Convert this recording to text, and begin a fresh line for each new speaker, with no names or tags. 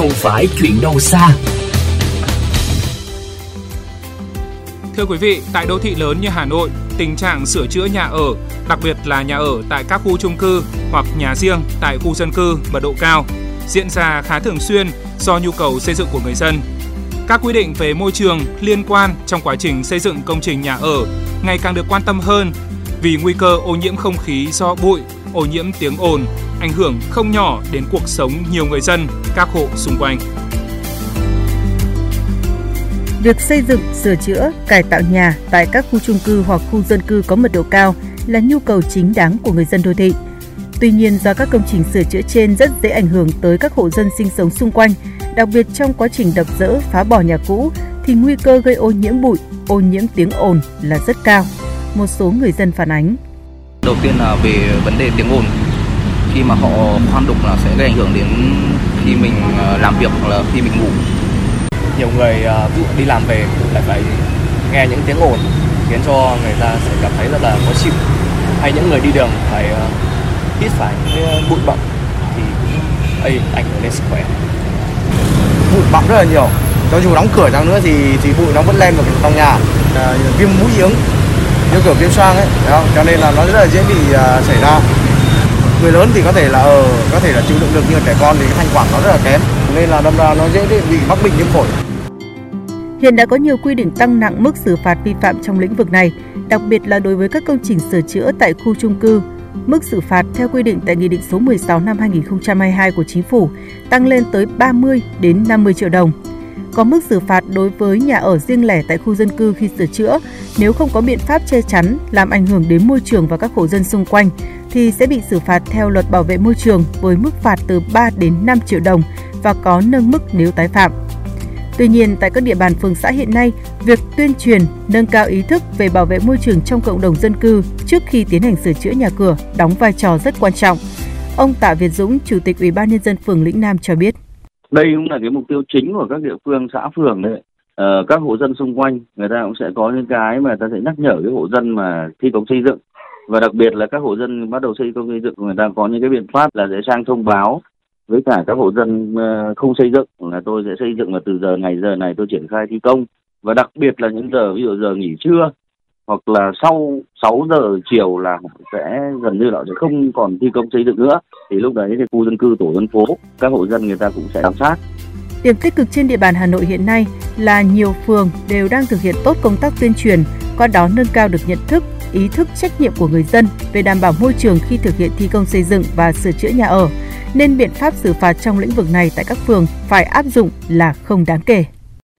không phải chuyện đâu xa.
Thưa quý vị, tại đô thị lớn như Hà Nội, tình trạng sửa chữa nhà ở, đặc biệt là nhà ở tại các khu chung cư hoặc nhà riêng tại khu dân cư mật độ cao, diễn ra khá thường xuyên do nhu cầu xây dựng của người dân. Các quy định về môi trường liên quan trong quá trình xây dựng công trình nhà ở ngày càng được quan tâm hơn vì nguy cơ ô nhiễm không khí do bụi, ô nhiễm tiếng ồn ảnh hưởng không nhỏ đến cuộc sống nhiều người dân, các hộ xung quanh.
Việc xây dựng, sửa chữa, cải tạo nhà tại các khu chung cư hoặc khu dân cư có mật độ cao là nhu cầu chính đáng của người dân đô thị. Tuy nhiên do các công trình sửa chữa trên rất dễ ảnh hưởng tới các hộ dân sinh sống xung quanh, đặc biệt trong quá trình đập dỡ, phá bỏ nhà cũ thì nguy cơ gây ô nhiễm bụi, ô nhiễm tiếng ồn là rất cao. Một số người dân phản ánh.
Đầu tiên là về vấn đề tiếng ồn. Khi mà họ khoan đục là sẽ gây ảnh hưởng đến khi mình ờ, làm việc hoặc là khi mình ngủ.
Nhiều người ờ, ví dụ đi làm về lại phải nghe những tiếng ồn khiến cho người ta sẽ cảm thấy rất là khó chịu. Hay những người đi đường phải ờ, hít phải những bụi bặm thì cũng ảnh hưởng đến sức khỏe
bụi bặm rất là nhiều cho dù đóng cửa ra nữa thì thì bụi nó vẫn lên vào trong nhà à, viêm mũi ướng như kiểu viêm xoang ấy không? cho nên là nó rất là dễ bị uh, xảy ra người lớn thì có thể là ờ có thể là chịu đựng được nhưng trẻ con thì cái thanh quản nó rất là kém nên là đâm ra nó dễ bị mắc bệnh viêm phổi
Hiện đã có nhiều quy định tăng nặng mức xử phạt vi phạm trong lĩnh vực này, đặc biệt là đối với các công trình sửa chữa tại khu chung cư, Mức xử phạt theo quy định tại Nghị định số 16 năm 2022 của Chính phủ tăng lên tới 30 đến 50 triệu đồng. Có mức xử phạt đối với nhà ở riêng lẻ tại khu dân cư khi sửa chữa, nếu không có biện pháp che chắn làm ảnh hưởng đến môi trường và các hộ dân xung quanh thì sẽ bị xử phạt theo luật bảo vệ môi trường với mức phạt từ 3 đến 5 triệu đồng và có nâng mức nếu tái phạm. Tuy nhiên, tại các địa bàn phường xã hiện nay, việc tuyên truyền, nâng cao ý thức về bảo vệ môi trường trong cộng đồng dân cư trước khi tiến hành sửa chữa nhà cửa đóng vai trò rất quan trọng. Ông Tạ Việt Dũng, Chủ tịch Ủy ban nhân dân phường Lĩnh Nam cho biết.
Đây cũng là cái mục tiêu chính của các địa phương xã phường đấy. Ờ, các hộ dân xung quanh người ta cũng sẽ có những cái mà ta sẽ nhắc nhở cái hộ dân mà thi công xây dựng. Và đặc biệt là các hộ dân bắt đầu xây công xây dựng người ta có những cái biện pháp là sẽ sang thông báo với cả các hộ dân ờ, không xây dựng. Là tôi sẽ xây dựng là từ giờ ngày giờ này tôi triển khai thi công. Và đặc biệt là những giờ ví dụ giờ nghỉ trưa hoặc là sau 6 giờ chiều là sẽ gần như là sẽ không còn thi công xây dựng nữa thì lúc đấy thì khu dân cư tổ dân phố các hộ dân người ta cũng sẽ giám sát
Điểm tích cực trên địa bàn Hà Nội hiện nay là nhiều phường đều đang thực hiện tốt công tác tuyên truyền, qua đó nâng cao được nhận thức, ý thức trách nhiệm của người dân về đảm bảo môi trường khi thực hiện thi công xây dựng và sửa chữa nhà ở, nên biện pháp xử phạt trong lĩnh vực này tại các phường phải áp dụng là không đáng kể.